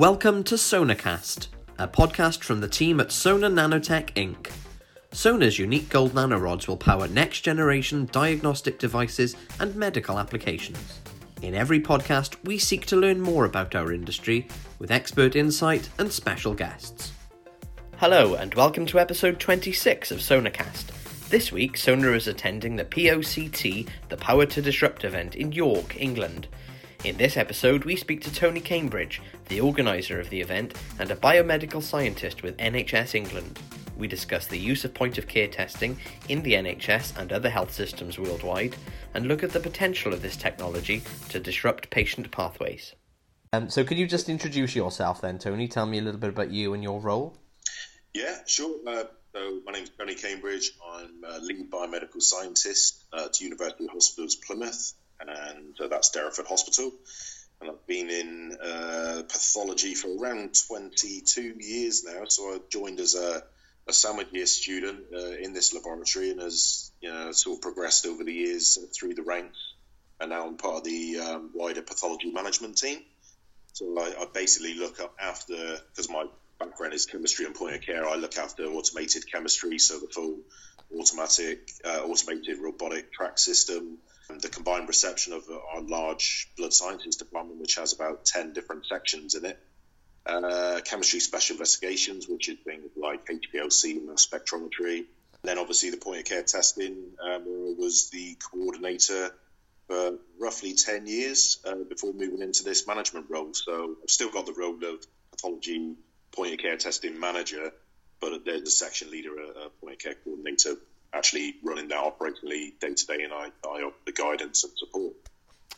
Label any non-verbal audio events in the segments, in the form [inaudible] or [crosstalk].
Welcome to Sonacast, a podcast from the team at Sona Nanotech Inc. Sona's unique gold nanorods will power next generation diagnostic devices and medical applications. In every podcast, we seek to learn more about our industry with expert insight and special guests. Hello, and welcome to episode 26 of Sonacast. This week, Sona is attending the POCT, the Power to Disrupt event in York, England. In this episode, we speak to Tony Cambridge, the organiser of the event and a biomedical scientist with NHS England. We discuss the use of point of care testing in the NHS and other health systems worldwide, and look at the potential of this technology to disrupt patient pathways. Um, so, could you just introduce yourself then, Tony? Tell me a little bit about you and your role. Yeah, sure. Uh, so, my name is Tony Cambridge. I'm a lead biomedical scientist at University Hospitals Plymouth and uh, that's Derriford Hospital. And I've been in uh, pathology for around 22 years now. So I joined as a, a sandwich year student uh, in this laboratory and has you know, sort of progressed over the years through the ranks. And now I'm part of the um, wider pathology management team. So I, I basically look up after, because my background is chemistry and point of care, I look after automated chemistry, so the full automatic, uh, automated robotic track system, the combined reception of our large blood sciences department, which has about 10 different sections in it. Uh, chemistry special investigations, which is things like HPLC, mass spectrometry. Then, obviously, the point of care testing, um, where I was the coordinator for roughly 10 years uh, before moving into this management role. So, I've still got the role of pathology point of care testing manager, but there's a section leader, a point of care coordinator actually running that operationally day to day, and I, I offer the guidance and support.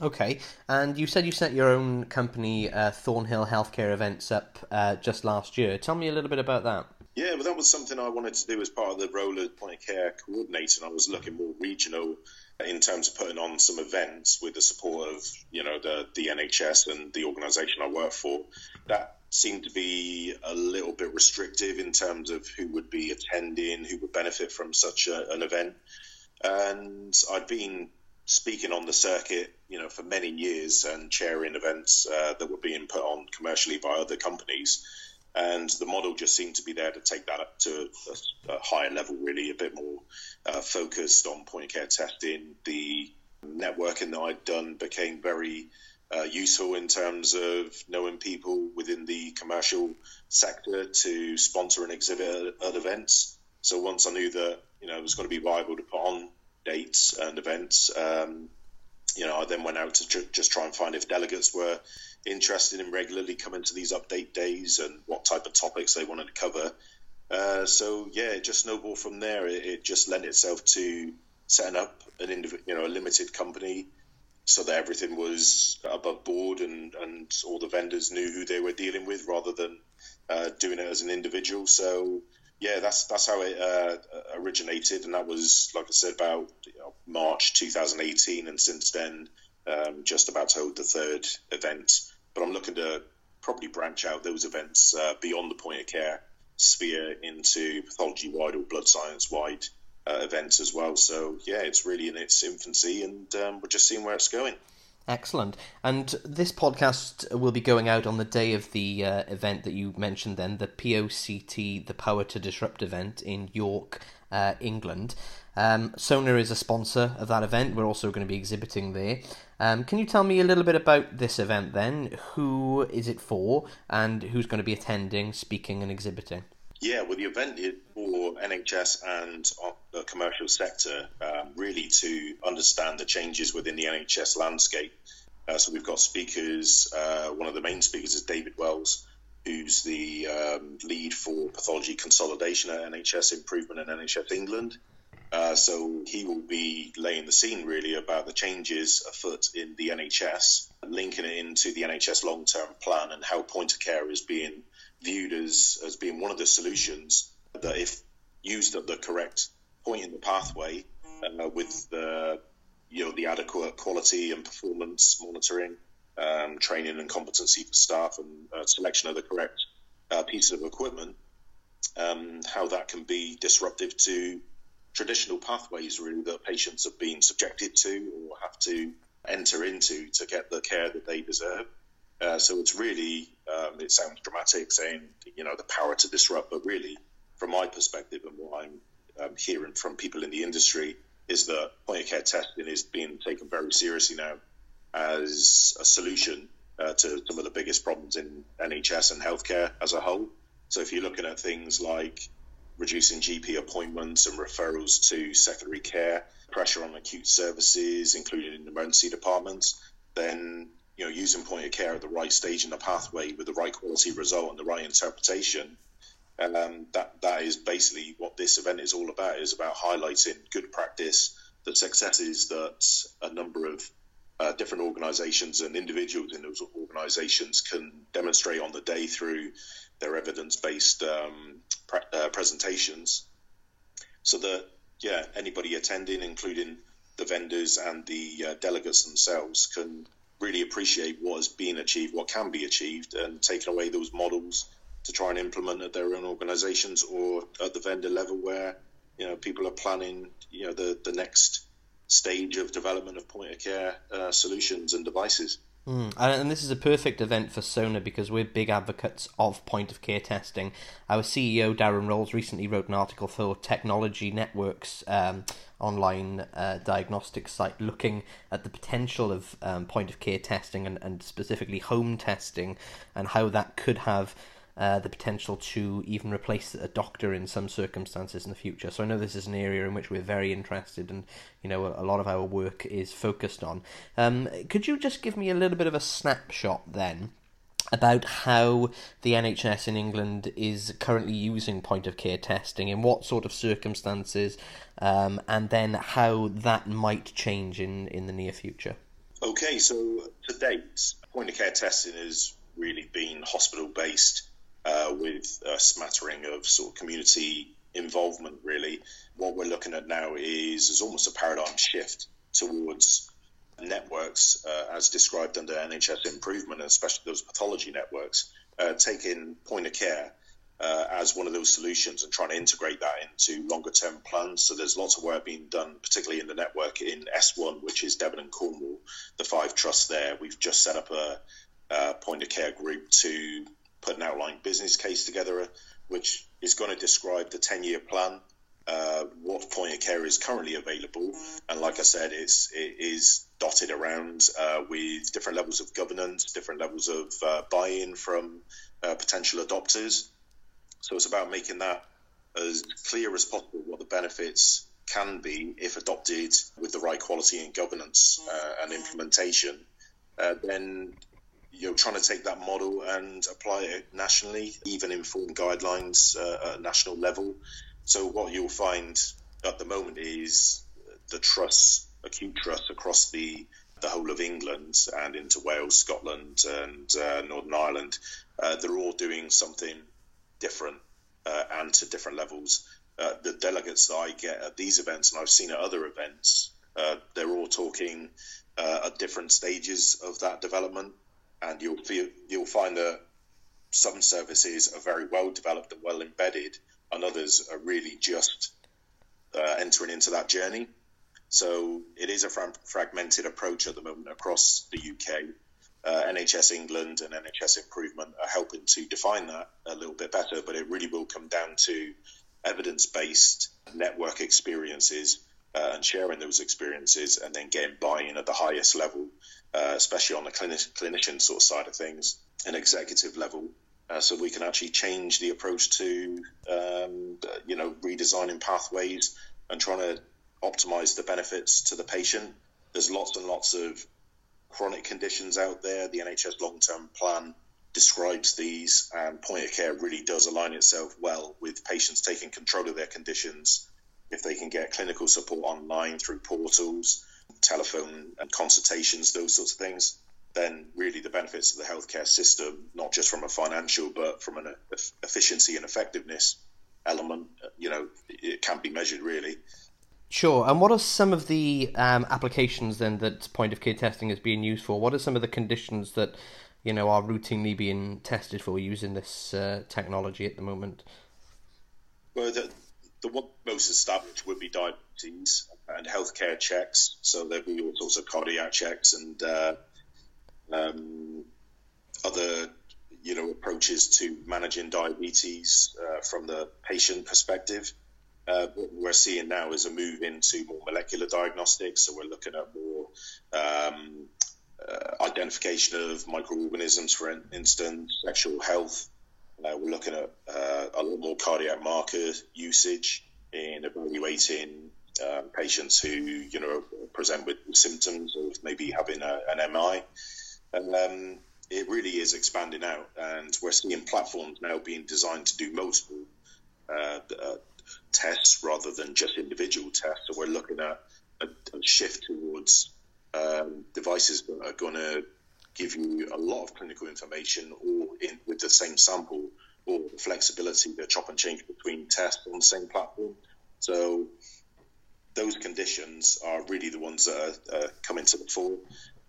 Okay, and you said you set your own company, uh, Thornhill Healthcare Events, up uh, just last year. Tell me a little bit about that. Yeah, well, that was something I wanted to do as part of the role of point of care coordinator. and I was looking more regional in terms of putting on some events with the support of you know the the NHS and the organisation I work for. That seemed to be a little bit restrictive in terms of who would be attending, who would benefit from such a, an event. And I'd been speaking on the circuit, you know, for many years and chairing events uh, that were being put on commercially by other companies. And the model just seemed to be there to take that up to a, a higher level, really, a bit more uh, focused on point of care testing. The networking that I'd done became very uh, useful in terms of knowing people within the commercial sector to sponsor and exhibit at, events. So once I knew that you know it was going to be viable to put on dates and events, um, you know, I then went out to just try and find if delegates were interested in regularly coming to these update days and what type of topics they wanted to cover. Uh, so yeah, it just snowballed from there. It, it, just lent itself to setting up an indiv- you know a limited company so that everything was above board and, and all the vendors knew who they were dealing with rather than uh, doing it as an individual. So yeah, that's that's how it uh, originated, and that was like I said about you know, March 2018, and since then um, just about to hold the third event. But I'm looking to probably branch out those events uh, beyond the point of care sphere into pathology wide or blood science wide uh, events as well. So yeah, it's really in its infancy, and um, we're just seeing where it's going. Excellent. And this podcast will be going out on the day of the uh, event that you mentioned then, the POCT, the Power to Disrupt event in York, uh, England. Um, Sona is a sponsor of that event. We're also going to be exhibiting there. Um, can you tell me a little bit about this event then? Who is it for, and who's going to be attending, speaking, and exhibiting? Yeah, well, the event is for NHS and the commercial sector, um, really to understand the changes within the NHS landscape. Uh, so we've got speakers. Uh, one of the main speakers is David Wells, who's the um, lead for pathology consolidation at NHS Improvement in NHS England. Uh, so he will be laying the scene really about the changes afoot in the NHS, linking it into the NHS long-term plan and how point of care is being viewed as, as being one of the solutions that, if used at the correct point in the pathway, uh, with the you know the adequate quality and performance monitoring, um, training and competency for staff, and uh, selection of the correct uh, piece of equipment, um, how that can be disruptive to traditional pathways really that patients have been subjected to or have to enter into to get the care that they deserve. Uh, so it's really um, it sounds dramatic, saying you know the power to disrupt, but really, from my perspective and what I'm um, hearing from people in the industry, is that point of care testing is being taken very seriously now as a solution uh, to some of the biggest problems in NHS and healthcare as a whole. So if you're looking at things like reducing GP appointments and referrals to secondary care, pressure on acute services, including in emergency departments, then you know using point of care at the right stage in the pathway with the right quality result and the right interpretation. Um, that that is basically what this event is all about. Is about highlighting good practice, the successes that a number of uh, different organisations and individuals in those organisations can demonstrate on the day through their evidence-based um, pre- uh, presentations, so that yeah, anybody attending, including the vendors and the uh, delegates themselves, can really appreciate what has been achieved, what can be achieved, and taking away those models to try and implement at their own organisations or at the vendor level where you know people are planning you know the the next stage of development of point of care uh, solutions and devices. Mm. And this is a perfect event for Sona because we're big advocates of point of care testing. Our CEO, Darren Rowles, recently wrote an article for Technology Networks um, online uh, diagnostic site looking at the potential of um, point of care testing and, and specifically home testing and how that could have uh, the potential to even replace a doctor in some circumstances in the future. So I know this is an area in which we're very interested, and you know a, a lot of our work is focused on. Um, could you just give me a little bit of a snapshot then? About how the NHS in England is currently using point of care testing, in what sort of circumstances, um, and then how that might change in, in the near future. Okay, so to date, point of care testing has really been hospital based uh, with a smattering of sort of community involvement. Really, what we're looking at now is is almost a paradigm shift towards networks, uh, as described under NHS improvement, and especially those pathology networks, uh, taking point of care. Uh, as one of those solutions and trying to integrate that into longer term plans. So there's lots of work being done, particularly in the network in S1, which is Devon and Cornwall, the five trusts there. We've just set up a, a point of care group to put an outline business case together, which is going to describe the 10 year plan, uh, what point of care is currently available. And like I said, it's, it is dotted around uh, with different levels of governance, different levels of uh, buy in from uh, potential adopters. So it's about making that as clear as possible what the benefits can be if adopted with the right quality and governance uh, and implementation. Uh, then you know, trying to take that model and apply it nationally, even inform guidelines uh, at national level. So what you'll find at the moment is the trusts, acute trusts across the the whole of England and into Wales, Scotland, and uh, Northern Ireland, uh, they're all doing something different uh, and to different levels. Uh, the delegates that I get at these events, and I've seen at other events, uh, they're all talking at different stages of that development and you'll you'll find that some services are very well developed and well embedded, and others are really just uh, entering into that journey. So it is a fra- fragmented approach at the moment across the UK. Uh, NHS England and NHS Improvement are helping to define that a little bit better, but it really will come down to evidence based network experiences uh, and sharing those experiences and then getting buy in at the highest level uh, especially on the clinic, clinician sort of side of things, an executive level, uh, so we can actually change the approach to um, you know redesigning pathways and trying to optimize the benefits to the patient. There's lots and lots of chronic conditions out there. The NHS long-term plan describes these, and point of care really does align itself well with patients taking control of their conditions. If they can get clinical support online through portals, telephone and consultations, those sorts of things, then really the benefits of the healthcare system, not just from a financial, but from an efficiency and effectiveness element, you know, it can't be measured really. Sure. And what are some of the um, applications then that point of care testing is being used for? What are some of the conditions that you know are routinely being tested for using this uh, technology at the moment? Well, the, the one most established would be diabetes and healthcare checks. So there'd be all sorts of cardiac checks and uh, um, other, you know, approaches to managing diabetes uh, from the patient perspective. Uh, what we're seeing now is a move into more molecular diagnostics. So we're looking at more um, uh, identification of microorganisms, for instance, sexual health. Uh, we're looking at uh, a lot more cardiac marker usage in evaluating um, patients who, you know, present with symptoms of maybe having a, an MI. And um, it really is expanding out, and we're seeing platforms now being designed to do multiple uh, uh, tests rather than just individual tests. So we're looking at a, a shift towards um, devices that are going to give you a lot of clinical information, or in, with the same sample, or the flexibility to chop and change between tests on the same platform. So those conditions are really the ones that are coming to the fore.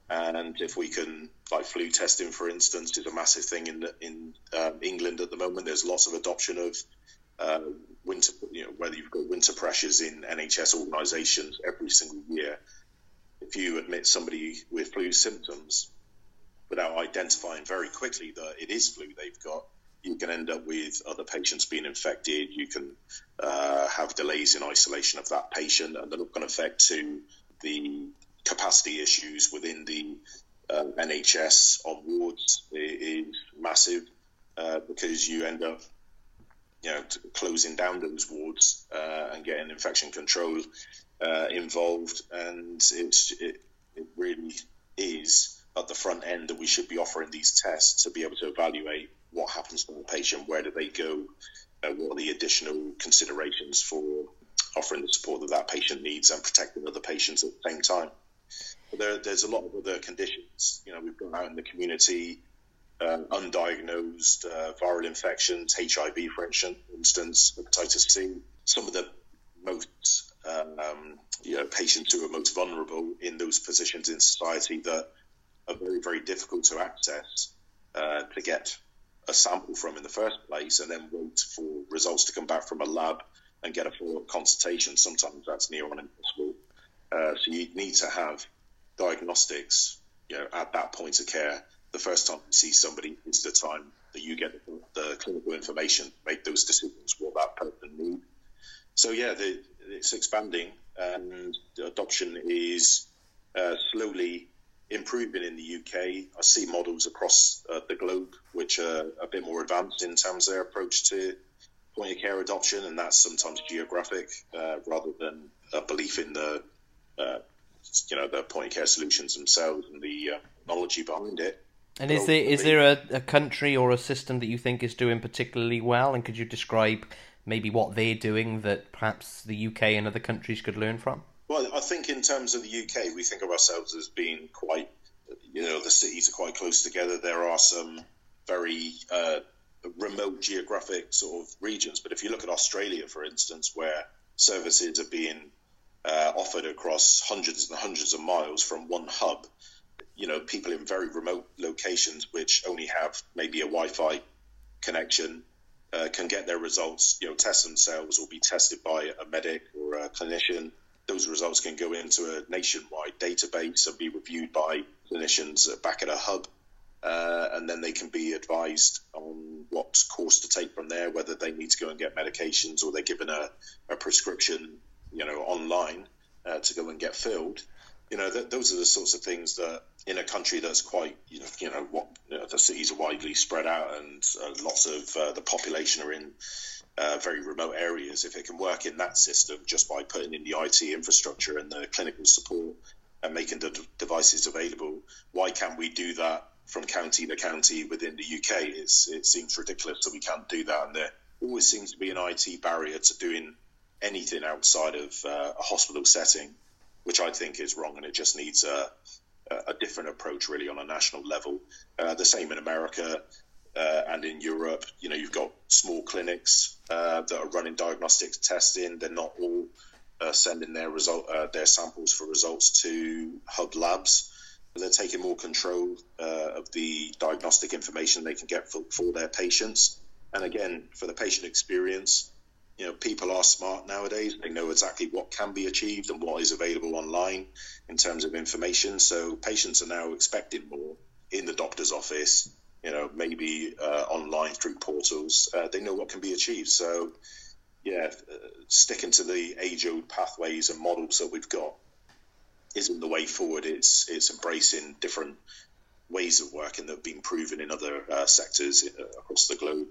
And if we can, like flu testing, for instance, is a massive thing in in um, England at the moment. There's lots of adoption of uh, winter, you know, whether you've got winter pressures in NHS organisations every single year. If you admit somebody with flu symptoms without identifying very quickly that it is flu they've got, you can end up with other patients being infected. You can uh, have delays in isolation of that patient, and that can affect to the capacity issues within the uh, NHS on wards is massive uh, because you end up, you know, closing down those wards uh, and getting infection control uh, involved, and it, it really is at the front end that we should be offering these tests to be able to evaluate what happens to the patient, where do they go, uh, what are the additional considerations for offering the support that that patient needs and protecting other patients at the same time. But there, there's a lot of other conditions. You know, we've got out in the community um, undiagnosed uh, viral infections, HIV, for instance, hepatitis C. Some of the most um, you know, patients who are most vulnerable in those positions in society that are very, very difficult to access uh, to get a sample from in the first place and then wait for results to come back from a lab and get a follow-up consultation. Sometimes that's near on impossible. Uh, so you need to have diagnostics, you know, at that point of care. The first time you see somebody is the time that you get the clinical information, make those decisions what that person needs. So yeah, the, it's expanding, and adoption is uh, slowly improving in the UK. I see models across uh, the globe which are a bit more advanced in terms of their approach to point of care adoption, and that's sometimes geographic uh, rather than a belief in the uh, you know the point of care solutions themselves and the uh, technology behind it. And is there is there a, a country or a system that you think is doing particularly well? And could you describe maybe what they're doing that perhaps the UK and other countries could learn from? Well, I think in terms of the UK, we think of ourselves as being quite, you know, the cities are quite close together. There are some very uh, remote geographic sort of regions, but if you look at Australia, for instance, where services are being uh, offered across hundreds and hundreds of miles from one hub, you know, people in very remote locations which only have maybe a Wi-Fi connection uh, can get their results, you know, test themselves or be tested by a medic or a clinician those results can go into a nationwide database and be reviewed by clinicians back at a hub. Uh, and then they can be advised on what course to take from there, whether they need to go and get medications or they're given a, a prescription, you know, online uh, to go and get filled. You know, th- those are the sorts of things that in a country that's quite, you know, you know what you know, the cities are widely spread out and uh, lots of the population are in uh, very remote areas, if it can work in that system just by putting in the IT infrastructure and the clinical support and making the d- devices available, why can't we do that from county to county within the UK? It's, it seems ridiculous that we can't do that. And there always seems to be an IT barrier to doing anything outside of uh, a hospital setting, which I think is wrong and it just needs a, a different approach really on a national level. Uh, the same in America uh, and in Europe, you know, you've got small clinics uh, that are running diagnostics testing. They're not all uh, sending their result uh, their samples for results to hub labs. They're taking more control uh, of the diagnostic information they can get for, for their patients. And again, for the patient experience, you know, people are smart nowadays. They know exactly what can be achieved and what is available online in terms of information. So patients are now expecting more in the doctor's office you know, maybe uh, online through portals, uh, they know what can be achieved. So, yeah, uh, sticking to the age-old pathways and models that we've got isn't the way forward. It's it's embracing different ways of working that have been proven in other uh, sectors uh, across the globe.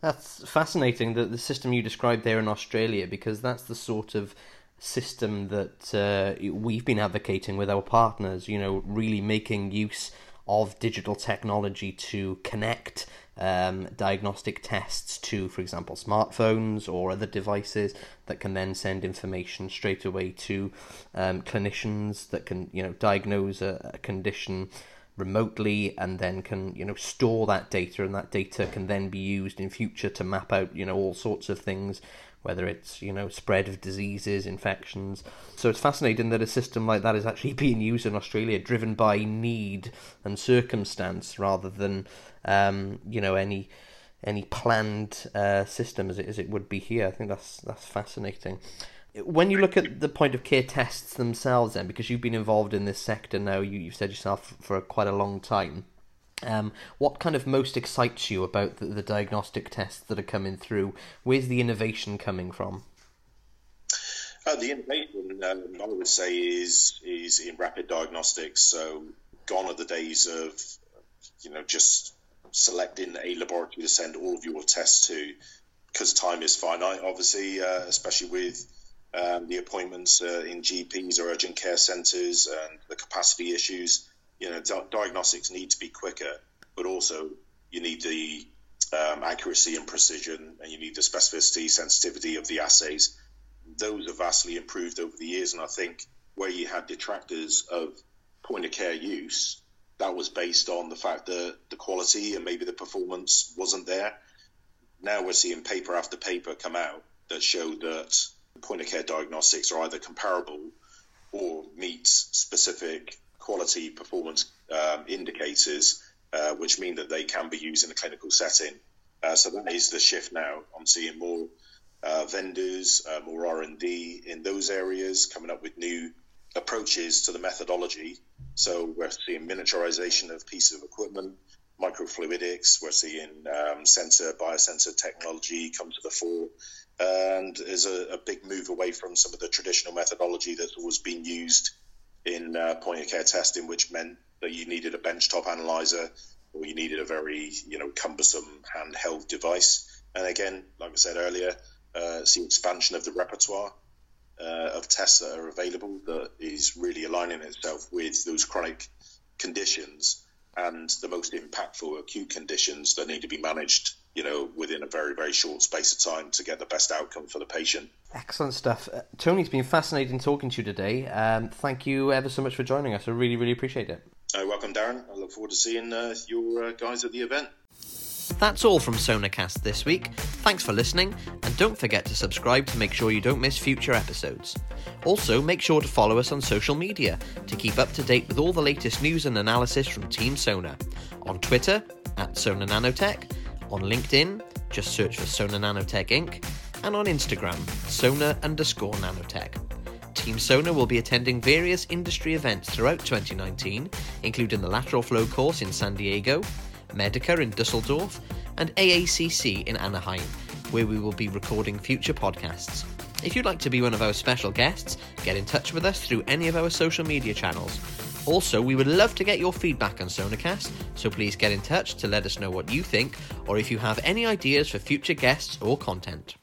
That's fascinating. The the system you described there in Australia, because that's the sort of system that uh, we've been advocating with our partners. You know, really making use of digital technology to connect um, diagnostic tests to, for example, smartphones or other devices that can then send information straight away to um, clinicians that can, you know, diagnose a, a condition remotely and then can you know store that data and that data can then be used in future to map out you know all sorts of things whether it's you know spread of diseases, infections. So it's fascinating that a system like that is actually [laughs] being used in Australia, driven by need and circumstance, rather than um, you know any any planned uh, system as it as it would be here. I think that's that's fascinating. When you look at the point of care tests themselves, then because you've been involved in this sector now, you, you've said yourself for quite a long time um, what kind of most excites you about the, the, diagnostic tests that are coming through? Where's the innovation coming from? Uh, the innovation, um, I would say, is is in rapid diagnostics. So, gone are the days of, you know, just selecting a laboratory to send all of your tests to, because time is finite. Obviously, uh, especially with um, the appointments uh, in GPs or urgent care centres and the capacity issues you know, di- diagnostics need to be quicker, but also you need the um, accuracy and precision, and you need the specificity, sensitivity of the assays. Those have vastly improved over the years, and I think where you had detractors of point of care use, that was based on the fact that the quality and maybe the performance wasn't there. Now we're seeing paper after paper come out that show that point of care diagnostics are either comparable or meet specific quality performance um, indicators, uh, which mean that they can be used in a clinical setting. Uh, so that is the shift now. I'm seeing more uh, vendors, uh, more R&D in those areas, coming up with new approaches to the methodology. So we're seeing miniaturization of pieces of equipment, microfluidics. We're seeing um, sensor, biosensor technology come to the fore. And there's a, a, big move away from some of the traditional methodology that's always been used in uh, point of care testing, which meant that you needed a benchtop analyzer or you needed a very you know cumbersome handheld device. And again, like I said earlier, uh, it's the expansion of the repertoire uh, of tests that are available that is really aligning itself with those chronic conditions and the most impactful acute conditions that need to be managed you know, within a very, very short space of time to get the best outcome for the patient. Excellent stuff. Uh, Tony, it's been fascinating talking to you today. Um, thank you ever so much for joining us. I really, really appreciate it. Uh, welcome, Darren. I look forward to seeing uh, your uh, guys at the event. That's all from Sonacast this week. Thanks for listening, and don't forget to subscribe to make sure you don't miss future episodes. Also, make sure to follow us on social media to keep up to date with all the latest news and analysis from Team Sona. On Twitter, at Sona Nanotech, on LinkedIn, just search for Sona Nanotech Inc., and on Instagram, Sona underscore Nanotech. Team Sona will be attending various industry events throughout 2019, including the Lateral Flow course in San Diego, Medica in Dusseldorf, and AACC in Anaheim, where we will be recording future podcasts. If you'd like to be one of our special guests, get in touch with us through any of our social media channels also, we would love to get your feedback on Sonacast, so please get in touch to let us know what you think or if you have any ideas for future guests or content.